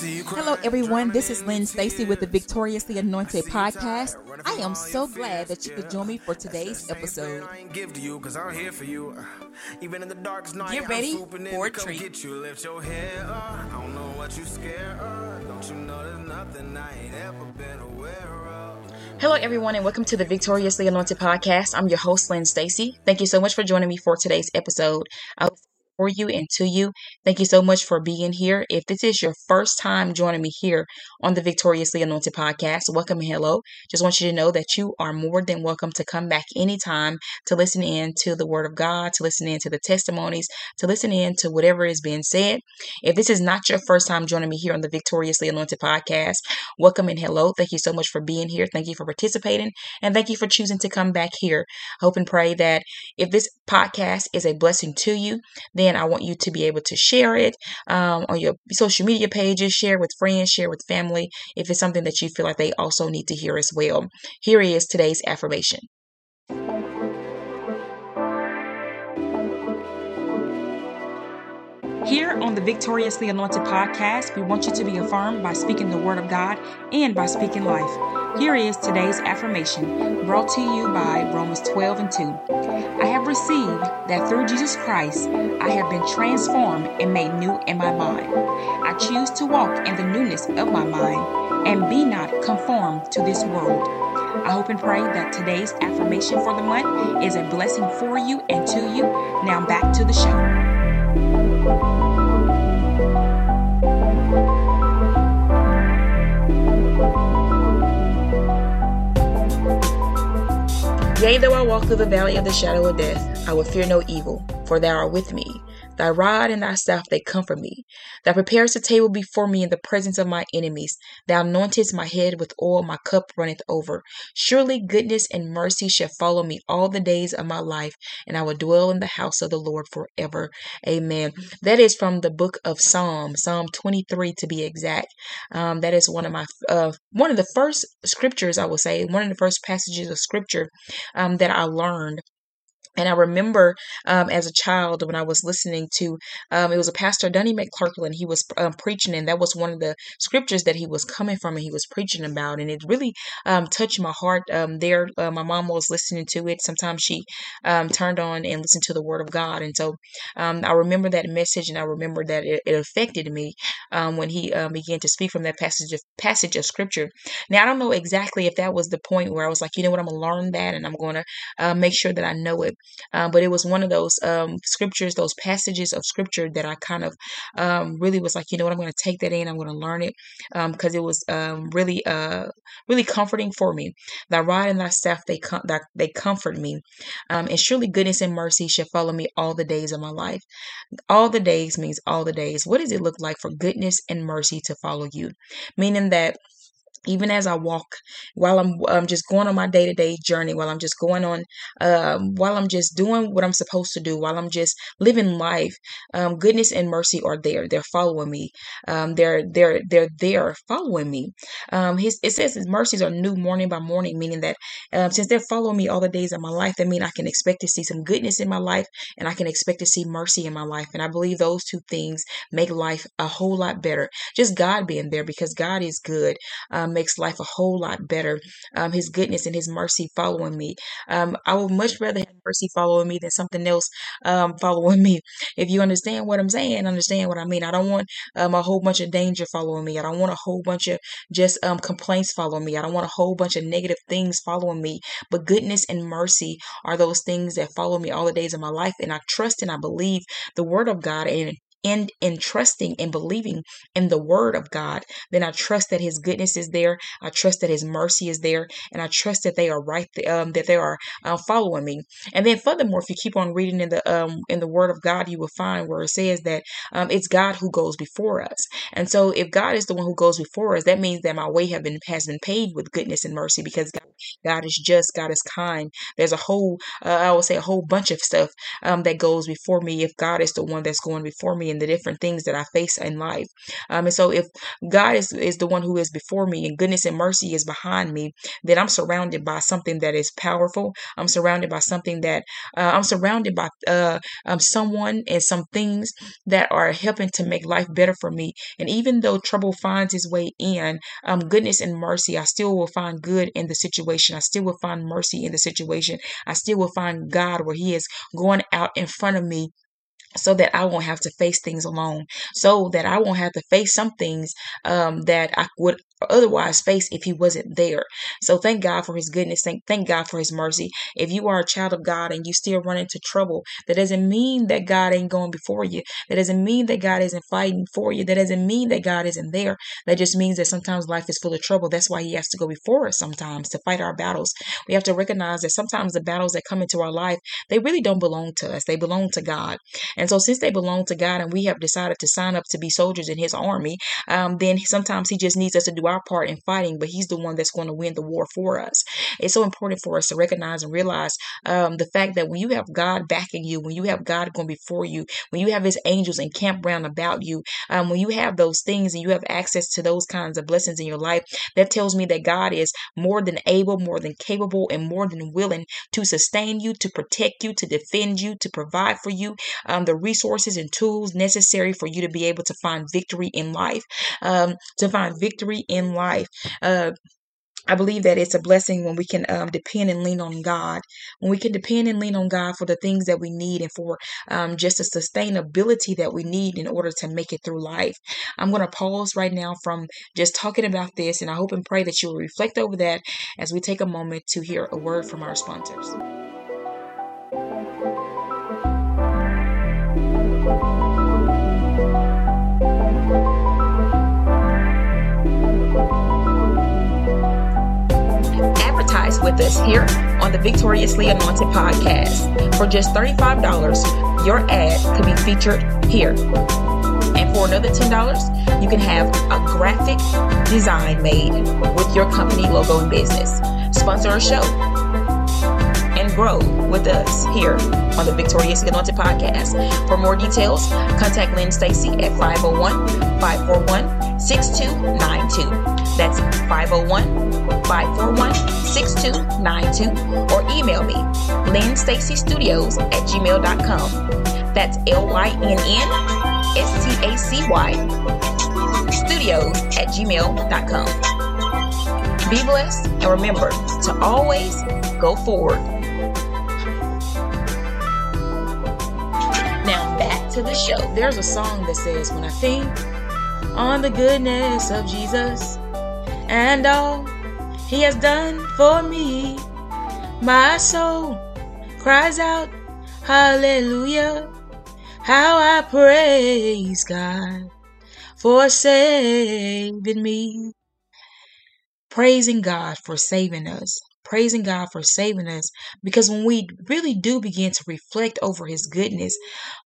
Hello, everyone. This is Lynn Stacy with the Victoriously Anointed podcast. I am so glad that you could join me for today's episode. Get ready for a treat. Hello, everyone, and welcome to the Victoriously Anointed podcast. I'm your host, Lynn Stacy. Thank you so much for joining me for today's episode. I for you and to you. Thank you so much for being here. If this is your first time joining me here on the Victoriously Anointed podcast, welcome and hello. Just want you to know that you are more than welcome to come back anytime to listen in to the Word of God, to listen in to the testimonies, to listen in to whatever is being said. If this is not your first time joining me here on the Victoriously Anointed podcast, welcome and hello. Thank you so much for being here. Thank you for participating and thank you for choosing to come back here. Hope and pray that if this podcast is a blessing to you, then I want you to be able to share it um, on your social media pages, share with friends, share with family if it's something that you feel like they also need to hear as well. Here is today's affirmation. Here on the Victoriously Anointed podcast, we want you to be affirmed by speaking the word of God and by speaking life. Here is today's affirmation brought to you by Romans 12 and 2. I have received that through Jesus Christ, I have been transformed and made new in my mind. I choose to walk in the newness of my mind and be not conformed to this world. I hope and pray that today's affirmation for the month is a blessing for you and to you. Now back to the show. Yea, though I walk through the valley of the shadow of death, I will fear no evil, for thou art with me. Thy rod and thy staff, they comfort me. Thou preparest a table before me in the presence of my enemies. Thou anointest my head with oil, my cup runneth over. Surely goodness and mercy shall follow me all the days of my life, and I will dwell in the house of the Lord forever. Amen. That is from the book of Psalm, Psalm 23 to be exact. Um, that is one of my uh, one of the first scriptures I would say, one of the first passages of scripture um, that I learned and I remember um, as a child when I was listening to, um, it was a pastor, Donnie McClurkin, he was um, preaching, and that was one of the scriptures that he was coming from and he was preaching about. And it really um, touched my heart um, there. Uh, my mom was listening to it. Sometimes she um, turned on and listened to the word of God. And so I remember that message and I remember that it, it affected me when he began to speak from that passage of, passage of scripture. Now, I don't know exactly if that was the point where I was like, you know what, I'm going to learn that and I'm going to uh, make sure that I know it. Um, but it was one of those um, scriptures, those passages of scripture that I kind of um, really was like, you know what, I'm going to take that in, I'm going to learn it because um, it was um, really, uh, really comforting for me. Thy rod and thy staff they com- they comfort me, um, and surely goodness and mercy shall follow me all the days of my life. All the days means all the days. What does it look like for goodness and mercy to follow you? Meaning that even as I walk, while I'm, I'm just going on my day to day journey, while I'm just going on, um, while I'm just doing what I'm supposed to do, while I'm just living life, um, goodness and mercy are there. They're following me. Um, they're they're they're there following me. Um, his it says his mercies are new morning by morning, meaning that um, since they're following me all the days of my life, that mean I can expect to see some goodness in my life, and I can expect to see mercy in my life. And I believe those two things make life a whole lot better. Just God being there because God is good. Um, um, makes life a whole lot better. Um, his goodness and His mercy following me. Um, I would much rather have mercy following me than something else um, following me. If you understand what I'm saying, understand what I mean. I don't want um, a whole bunch of danger following me. I don't want a whole bunch of just um, complaints following me. I don't want a whole bunch of negative things following me. But goodness and mercy are those things that follow me all the days of my life. And I trust and I believe the word of God and and in trusting and believing in the word of God, then I trust that his goodness is there. I trust that his mercy is there. And I trust that they are right, um, that they are uh, following me. And then furthermore, if you keep on reading in the, um, in the word of God, you will find where it says that um, it's God who goes before us. And so if God is the one who goes before us, that means that my way have been, has been paid with goodness and mercy because God, God is just, God is kind. There's a whole, uh, I would say a whole bunch of stuff um, that goes before me if God is the one that's going before me the different things that I face in life. Um, and so if God is, is the one who is before me and goodness and mercy is behind me, then I'm surrounded by something that is powerful. I'm surrounded by something that uh, I'm surrounded by uh, um, someone and some things that are helping to make life better for me. And even though trouble finds its way in, um, goodness and mercy, I still will find good in the situation. I still will find mercy in the situation. I still will find God where He is going out in front of me so that I won't have to face things alone, so that I won't have to face some things um, that I would otherwise face if he wasn't there. So thank God for his goodness. Thank, thank God for his mercy. If you are a child of God and you still run into trouble, that doesn't mean that God ain't going before you. That doesn't mean that God isn't fighting for you. That doesn't mean that God isn't there. That just means that sometimes life is full of trouble. That's why he has to go before us sometimes to fight our battles. We have to recognize that sometimes the battles that come into our life, they really don't belong to us. They belong to God. And so since they belong to God and we have decided to sign up to be soldiers in his army, um, then sometimes he just needs us to do our part in fighting, but He's the one that's going to win the war for us. It's so important for us to recognize and realize um, the fact that when you have God backing you, when you have God going before you, when you have His angels encamped round about you, um, when you have those things and you have access to those kinds of blessings in your life, that tells me that God is more than able, more than capable, and more than willing to sustain you, to protect you, to defend you, to provide for you um, the resources and tools necessary for you to be able to find victory in life, um, to find victory in life. Uh, I believe that it's a blessing when we can um, depend and lean on God, when we can depend and lean on God for the things that we need and for um, just the sustainability that we need in order to make it through life. I'm going to pause right now from just talking about this, and I hope and pray that you will reflect over that as we take a moment to hear a word from our sponsors. With us here on the Victoriously Anointed podcast. For just $35, your ad could be featured here. And for another $10, you can have a graphic design made with your company logo and business. Sponsor a show and grow with us here on the Victoriously Anointed podcast. For more details, contact Lynn Stacy at 501 541 6292. That's 501 541 6292 or email me, lynnstacystudios at gmail.com. That's L Y N N S T A C Y studios at gmail.com. Be blessed and remember to always go forward. Now back to the show. There's a song that says, When I think on the goodness of Jesus and all he has done for me. My soul cries out, Hallelujah. How I praise God for saving me. Praising God for saving us praising God for saving us. Because when we really do begin to reflect over His goodness,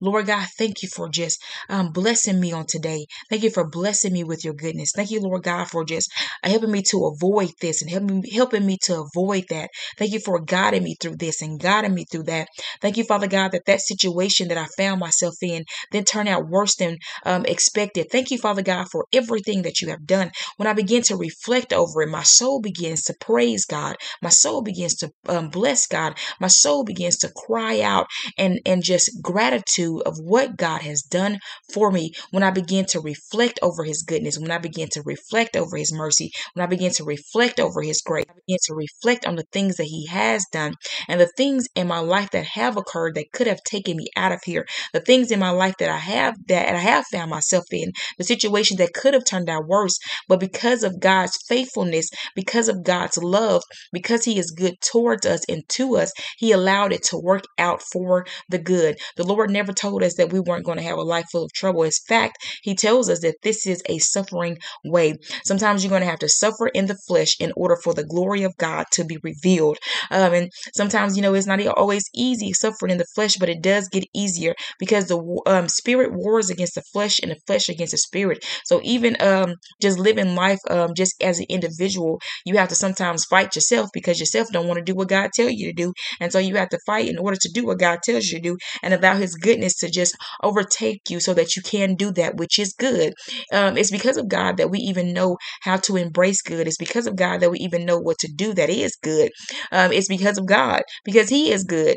Lord God, thank you for just um, blessing me on today. Thank you for blessing me with your goodness. Thank you, Lord God, for just uh, helping me to avoid this and helping, helping me to avoid that. Thank you for guiding me through this and guiding me through that. Thank you, Father God, that that situation that I found myself in then turned out worse than um, expected. Thank you, Father God, for everything that you have done. When I begin to reflect over it, my soul begins to praise God. My soul begins to um, bless God. My soul begins to cry out and, and just gratitude of what God has done for me. When I begin to reflect over his goodness, when I begin to reflect over his mercy, when I begin to reflect over his grace, I begin to reflect on the things that he has done and the things in my life that have occurred that could have taken me out of here, the things in my life that I have that I have found myself in, the situation that could have turned out worse, but because of God's faithfulness, because of God's love, because because he is good towards us and to us, he allowed it to work out for the good. The Lord never told us that we weren't going to have a life full of trouble. In fact, he tells us that this is a suffering way. Sometimes you're going to have to suffer in the flesh in order for the glory of God to be revealed. Um, and sometimes, you know, it's not always easy suffering in the flesh, but it does get easier because the um, spirit wars against the flesh and the flesh against the spirit. So even um, just living life um, just as an individual, you have to sometimes fight yourself because because yourself don't want to do what God tell you to do. And so you have to fight in order to do what God tells you to do and allow his goodness to just overtake you so that you can do that which is good. Um, it's because of God that we even know how to embrace good. It's because of God that we even know what to do that is good. Um, it's because of God, because He is good.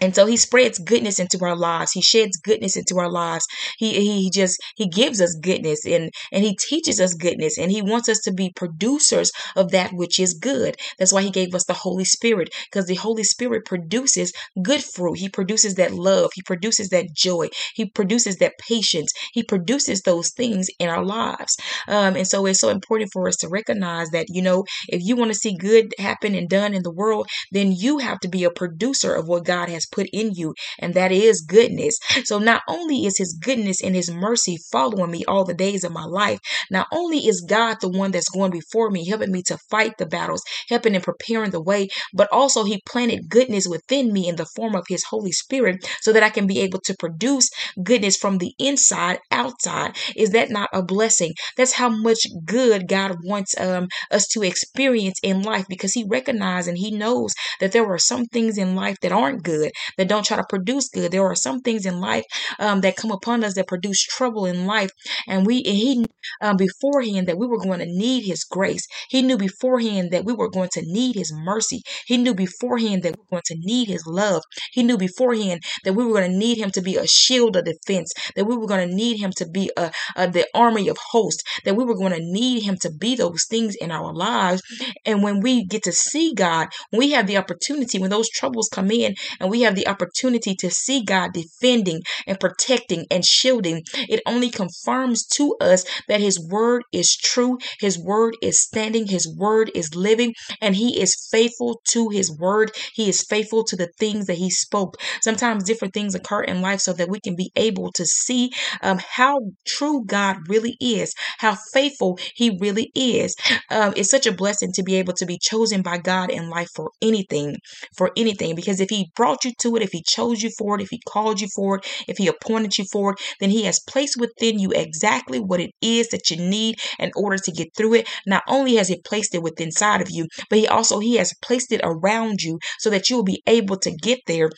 And so he spreads goodness into our lives. He sheds goodness into our lives. He he just he gives us goodness and and he teaches us goodness and he wants us to be producers of that which is good. That's why he gave us the Holy Spirit because the Holy Spirit produces good fruit. He produces that love. He produces that joy. He produces that patience. He produces those things in our lives. Um, and so it's so important for us to recognize that you know if you want to see good happen and done in the world, then you have to be a producer of what God has put in you, and that is goodness. So not only is his goodness and his mercy following me all the days of my life, not only is God the one that's going before me, helping me to fight the battles, helping and preparing the way, but also he planted goodness within me in the form of his Holy Spirit so that I can be able to produce goodness from the inside outside. Is that not a blessing? That's how much good God wants um, us to experience in life because he recognizes and he knows that there are some things in life that aren't good that don't try to produce good. There are some things in life um, that come upon us that produce trouble in life. And we, and he um, beforehand that we were going to need his grace. He knew beforehand that we were going to need his mercy. He knew beforehand that we were going to need his love. He knew beforehand that we were going to need him to be a shield of defense, that we were going to need him to be a, a the army of hosts, that we were going to need him to be those things in our lives. And when we get to see God, when we have the opportunity, when those troubles come in and we have the opportunity to see God defending and protecting and shielding, it only confirms to us that His word is true, His word is standing, His word is living, and He is faithful to His word. He is faithful to the things that He spoke. Sometimes different things occur in life so that we can be able to see um, how true God really is, how faithful He really is. Um, it's such a blessing to be able to be chosen by God in life for anything, for anything, because if He brought you to it, if He chose you for it, if He called you for it, if He appointed you for it, then He has placed within you exactly what it is that you need in order to get through it. Not only has He placed it within inside of you, but He also He has placed it around you so that you will be able to get there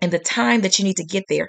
in the time that you need to get there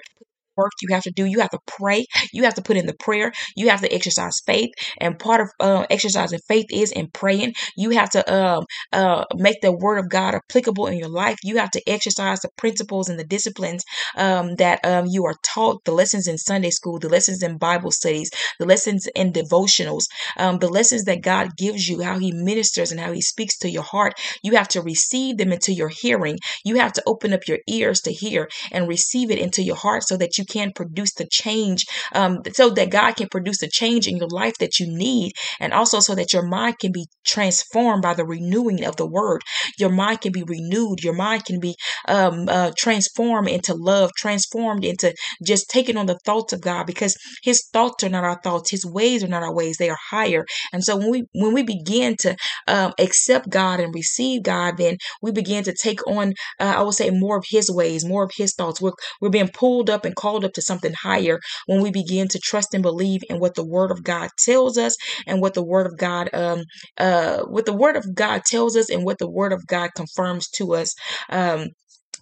work you have to do. You have to pray. You have to put in the prayer. You have to exercise faith. And part of uh, exercising faith is in praying. You have to um, uh, make the word of God applicable in your life. You have to exercise the principles and the disciplines um, that um, you are taught, the lessons in Sunday school, the lessons in Bible studies, the lessons in devotionals, um, the lessons that God gives you, how He ministers and how He speaks to your heart. You have to receive them into your hearing. You have to open up your ears to hear and receive it into your heart so that you can produce the change, um, so that God can produce the change in your life that you need, and also so that your mind can be transformed by the renewing of the word. Your mind can be renewed. Your mind can be um, uh, transformed into love, transformed into just taking on the thoughts of God, because His thoughts are not our thoughts. His ways are not our ways. They are higher. And so when we when we begin to um, accept God and receive God, then we begin to take on, uh, I would say, more of His ways, more of His thoughts. We're we're being pulled up and called called up to something higher when we begin to trust and believe in what the Word of God tells us and what the Word of God, um, uh, what the Word of God tells us and what the Word of God confirms to us. Um,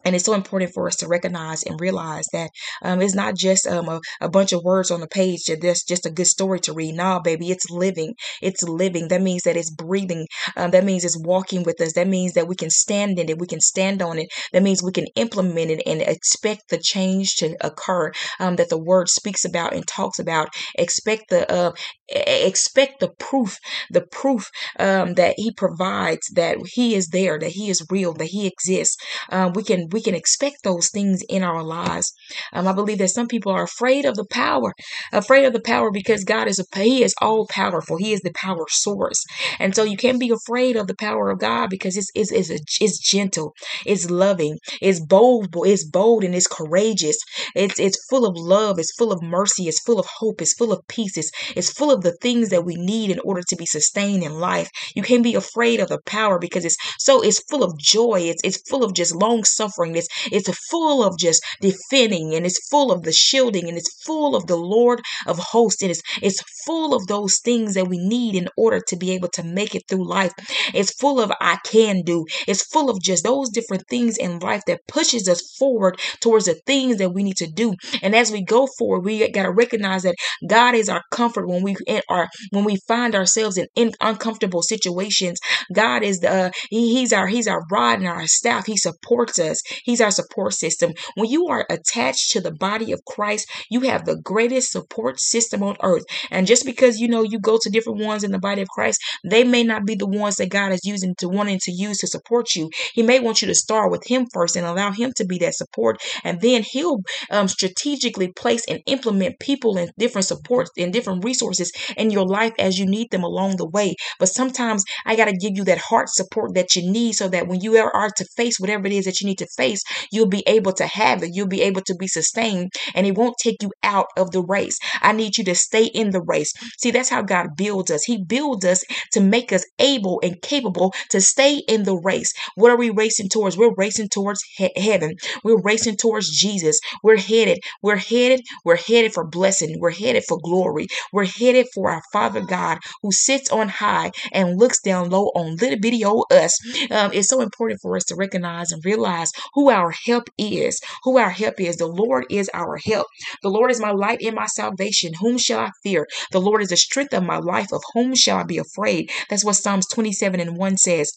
and it's so important for us to recognize and realize that um, it's not just um, a, a, bunch of words on the page that there's just a good story to read. Nah, baby, it's living. It's living. That means that it's breathing. Um, that means it's walking with us. That means that we can stand in it. We can stand on it. That means we can implement it and expect the change to occur um, that the word speaks about and talks about. Expect the uh, expect the proof, the proof um, that He provides that He is there, that He is real, that He exists. Uh, we can we can expect those things in our lives. Um, I believe that some people are afraid of the power, afraid of the power because God is a He is all powerful. He is the power source, and so you can't be afraid of the power of God because it's it's it's, a, it's gentle, it's loving, it's bold, it's bold and it's courageous. It's it's full of love, it's full of mercy, it's full of hope, it's full of peace, it's, it's full of of the things that we need in order to be sustained in life. You can't be afraid of the power because it's so it's full of joy. It's it's full of just long suffering. It's it's full of just defending and it's full of the shielding and it's full of the Lord of hosts and it's it's full of those things that we need in order to be able to make it through life. It's full of I can do. It's full of just those different things in life that pushes us forward towards the things that we need to do. And as we go forward, we got to recognize that God is our comfort when we are when we find ourselves in, in uncomfortable situations. God is the uh, he, he's our he's our rod and our staff. He supports us. He's our support system. When you are attached to the body of Christ, you have the greatest support system on earth. And just because you know you go to different ones in the body of Christ, they may not be the ones that God is using to wanting to use to support you. He may want you to start with Him first and allow Him to be that support, and then He'll um, strategically place and implement people and different supports and different resources in your life as you need them along the way. But sometimes I got to give you that heart support that you need so that when you are to face whatever it is that you need to face, you'll be able to have it. You'll be able to be sustained and it won't take you out of the race. I need you to stay in the race. See, that's how God builds us. He builds us to make us able and capable to stay in the race. What are we racing towards? We're racing towards he- heaven. We're racing towards Jesus. We're headed. We're headed. We're headed for blessing. We're headed for glory. We're headed for our Father God who sits on high and looks down low on little bitty old us. Um, it's so important for us to recognize and realize who our help is. Who our help is. The Lord is our help. The Lord is my light and my salvation. Whom shall I fear? The Lord is the strength of my life. Of whom shall I be afraid? That's what Psalms 27 and 1 says.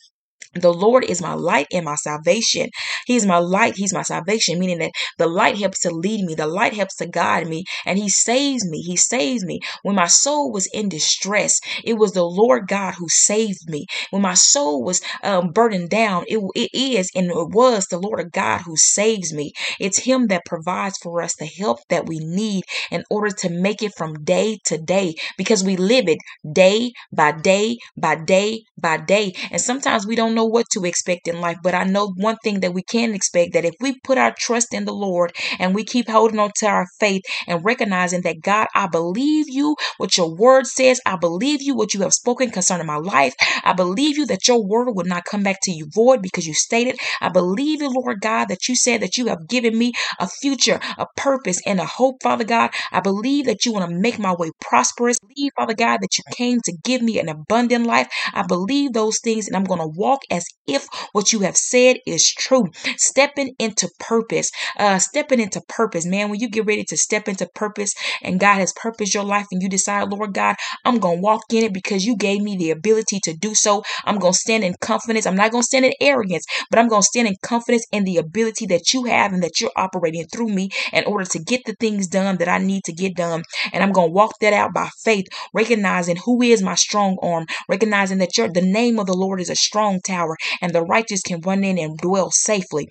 The Lord is my light and my salvation. He's my light. He's my salvation, meaning that the light helps to lead me. The light helps to guide me and he saves me. He saves me. When my soul was in distress, it was the Lord God who saved me. When my soul was um, burdened down, it, it is and it was the Lord God who saves me. It's him that provides for us the help that we need in order to make it from day to day because we live it day by day by day by day. And sometimes we don't know know what to expect in life, but I know one thing that we can expect that if we put our trust in the Lord and we keep holding on to our faith and recognizing that God, I believe you what your word says. I believe you what you have spoken concerning my life. I believe you that your word will not come back to you void because you stated. I believe you, Lord God, that you said that you have given me a future, a purpose, and a hope, Father God. I believe that you want to make my way prosperous. I believe, Father God, that you came to give me an abundant life. I believe those things, and I'm going to walk as if what you have said is true. Stepping into purpose, uh, stepping into purpose, man. When you get ready to step into purpose and God has purposed your life and you decide, Lord God, I'm going to walk in it because you gave me the ability to do so. I'm going to stand in confidence. I'm not going to stand in arrogance, but I'm going to stand in confidence in the ability that you have and that you're operating through me in order to get the things done that I need to get done. And I'm going to walk that out by faith, recognizing who is my strong arm, recognizing that your the name of the Lord is a strong tower and the righteous can run in and dwell safely.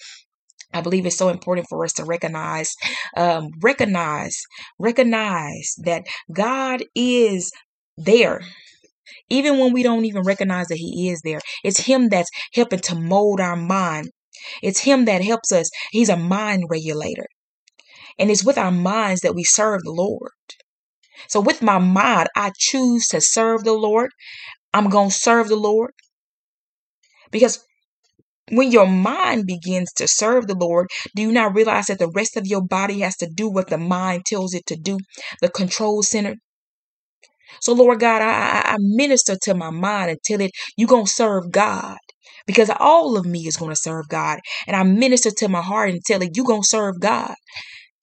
I believe it's so important for us to recognize, um, recognize, recognize that God is there. Even when we don't even recognize that He is there, it's Him that's helping to mold our mind. It's Him that helps us. He's a mind regulator. And it's with our minds that we serve the Lord. So, with my mind, I choose to serve the Lord. I'm going to serve the Lord. Because when your mind begins to serve the Lord, do you not realize that the rest of your body has to do what the mind tells it to do? The control center. So, Lord God, I, I minister to my mind and tell it, you're going to serve God. Because all of me is going to serve God. And I minister to my heart and tell it, you're going to serve God.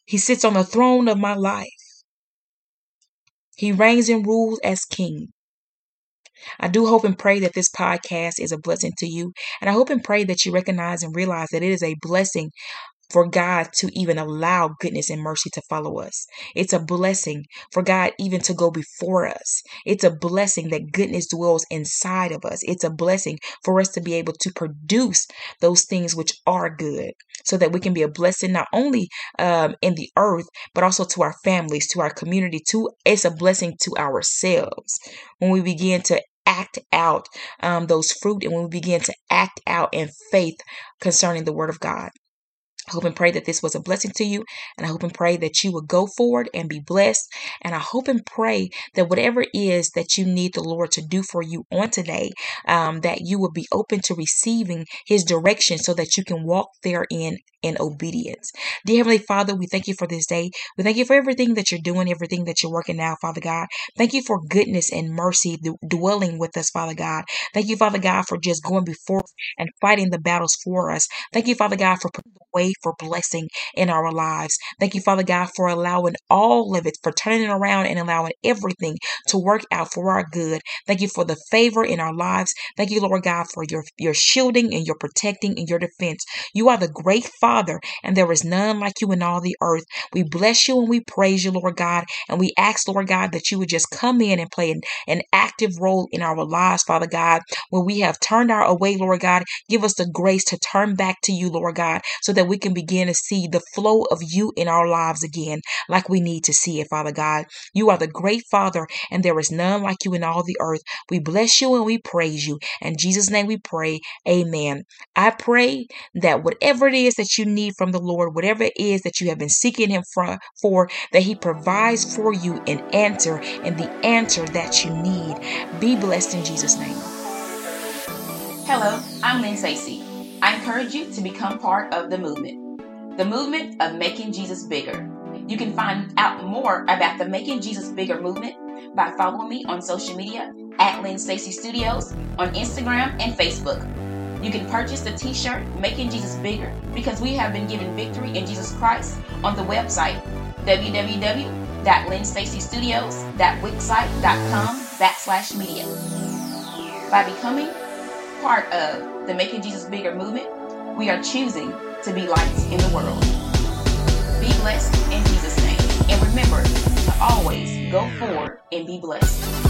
He sits on the throne of my life. He reigns and rules as king. I do hope and pray that this podcast is a blessing to you. And I hope and pray that you recognize and realize that it is a blessing for God to even allow goodness and mercy to follow us. It's a blessing for God even to go before us. It's a blessing that goodness dwells inside of us. It's a blessing for us to be able to produce those things which are good so that we can be a blessing not only um, in the earth, but also to our families, to our community, to it's a blessing to ourselves when we begin to act out um, those fruit and when we begin to act out in faith concerning the word of God. I hope and pray that this was a blessing to you. And I hope and pray that you will go forward and be blessed. And I hope and pray that whatever it is that you need the Lord to do for you on today, um, that you will be open to receiving his direction so that you can walk therein in obedience. Dear Heavenly Father, we thank you for this day. We thank you for everything that you're doing, everything that you're working now, Father God. Thank you for goodness and mercy dwelling with us, Father God. Thank you, Father God, for just going before and fighting the battles for us. Thank you, Father God, for putting the way for blessing in our lives. Thank you, Father God, for allowing all of it, for turning it around and allowing everything to work out for our good. Thank you for the favor in our lives. Thank you, Lord God, for your, your shielding and your protecting and your defense. You are the great Father, and there is none like you in all the earth. We bless you and we praise you, Lord God, and we ask, Lord God, that you would just come in and play an, an active role in our lives, Father God, when we have turned our away, Lord God. Give us the grace to turn back to you, Lord God, so that we can begin to see the flow of you in our lives again, like we need to see it, Father God. You are the great Father, and there is none like you in all the earth. We bless you and we praise you. In Jesus' name we pray. Amen. I pray that whatever it is that you need from the Lord, whatever it is that you have been seeking Him for, for that He provides for you an answer and the answer that you need. Be blessed in Jesus' name. Hello, I'm Lynn Stacy. I encourage you to become part of the movement, the movement of making Jesus bigger. You can find out more about the Making Jesus Bigger movement by following me on social media at Lynn Stacy Studios on Instagram and Facebook. You can purchase the t-shirt Making Jesus Bigger because we have been given victory in Jesus Christ on the website www.lynnstacystudios.wixsite.com backslash media. By becoming part of the Making Jesus Bigger movement, we are choosing to be lights in the world. Be blessed in Jesus' name. And remember to always go forward and be blessed.